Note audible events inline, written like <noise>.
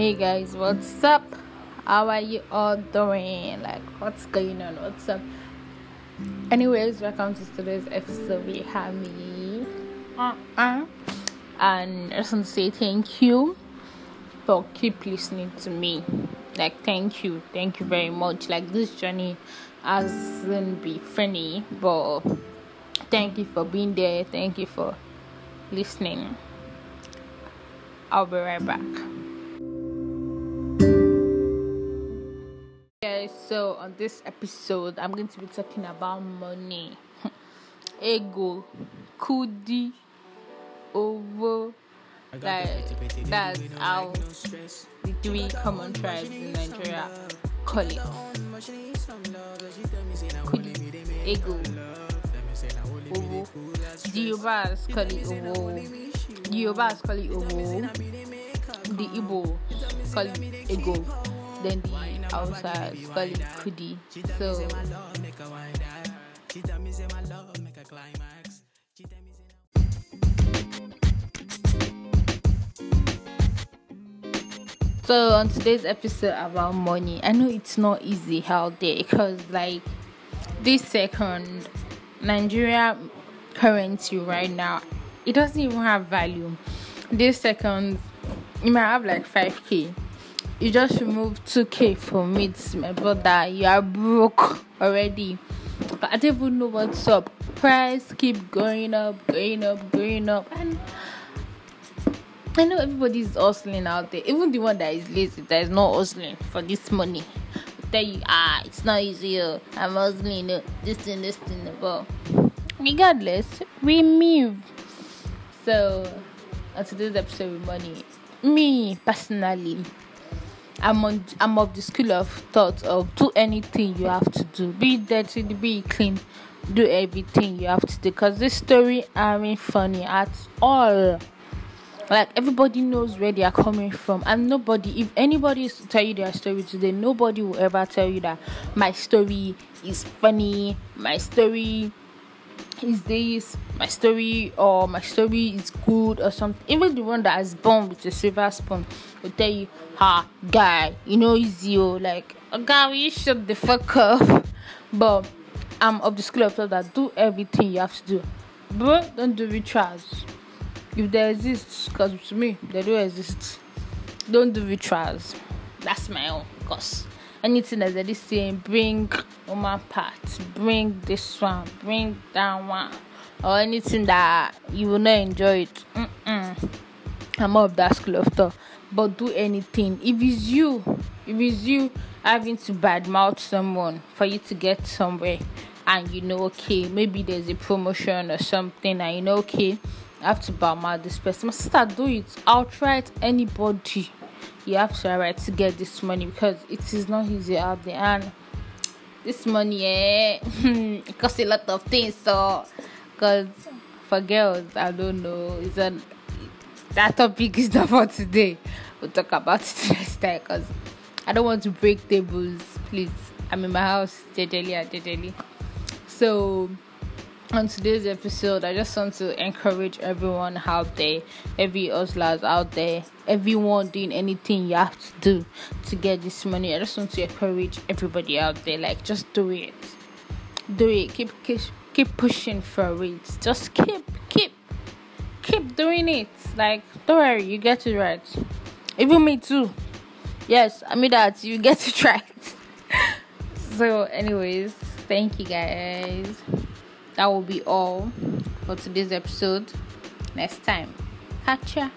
Hey guys, what's up? How are you all doing? Like, what's going on? What's up? Anyways, welcome to today's episode. We have me, uh-uh. and I just want to say thank you for keep listening to me. Like, thank you, thank you very much. Like, this journey hasn't been funny, but thank you for being there. Thank you for listening. I'll be right back. So on this episode, I'm going to be talking about money, <laughs> ego, kudi, over. Like that's how the three common tribes in Nigeria call it. Kudi, ego, owo. The Yorubas call it owo. The Yorubas call it owo. The Igbo call it ego. Then the outside it kudi. So So on today's episode about money, I know it's not easy out there because like this second Nigeria currency right now, it doesn't even have value. This second, you might have like five k. You just removed two k from it, my brother. You are broke already. I don't even know what's up. Price keep going up, going up, going up, and I know everybody's hustling out there. Even the one that is lazy, that is not hustling for this money. Tell you, ah, it's not easy. oh, I'm hustling. This thing, this thing. But regardless, we move. So, on today's episode with money, me personally, I'm on. I'm of the school of thought of do anything you have to do. Be dirty, be clean. Do everything you have to do. Cause this story aren't funny at all like everybody knows where they are coming from and nobody if anybody is to tell you their story today nobody will ever tell you that my story is funny my story is this my story or my story is good or something even the one that is born with a silver spoon will tell you ha guy you know easy oh like guy will you shut the fuck up? <laughs> But i'm of the school of thought that do everything you have to do. Bro don't do rituals. If they exist because to me they do exist. Don't do rituals. That's my own cause anything that they're saying bring woman part bring this one bring that one or anything that you will not enjoy it. Mm-mm. i'm of that school of thought but do anything. If it's you if it's you having to badmouth someone for you to get somewhere and you know okay maybe there's a promotion or something and you know okay I have to badmouth this person. My sister do it outright anybody. You have to try to get this money because it is not easy out there. And this money eh <laughs> it costs a lot of things so because for girls i don't know it's a that topic is not for today we'll talk about it <laughs> next time because i don't want to break tables please i'm in my house jejely ah, and so on today's episode, I just want to encourage everyone out there, every hustlers out there, everyone doing anything you have to do to get this money. I just want to encourage everybody out there, like just do it, do it. Keep keep keep pushing for it. Just keep keep keep doing it. Like don't worry, you get it right. Even me too. Yes, I mean that you get it <laughs> right. so, anyways, thank you guys that will be all for today's episode. Next time, catch ya.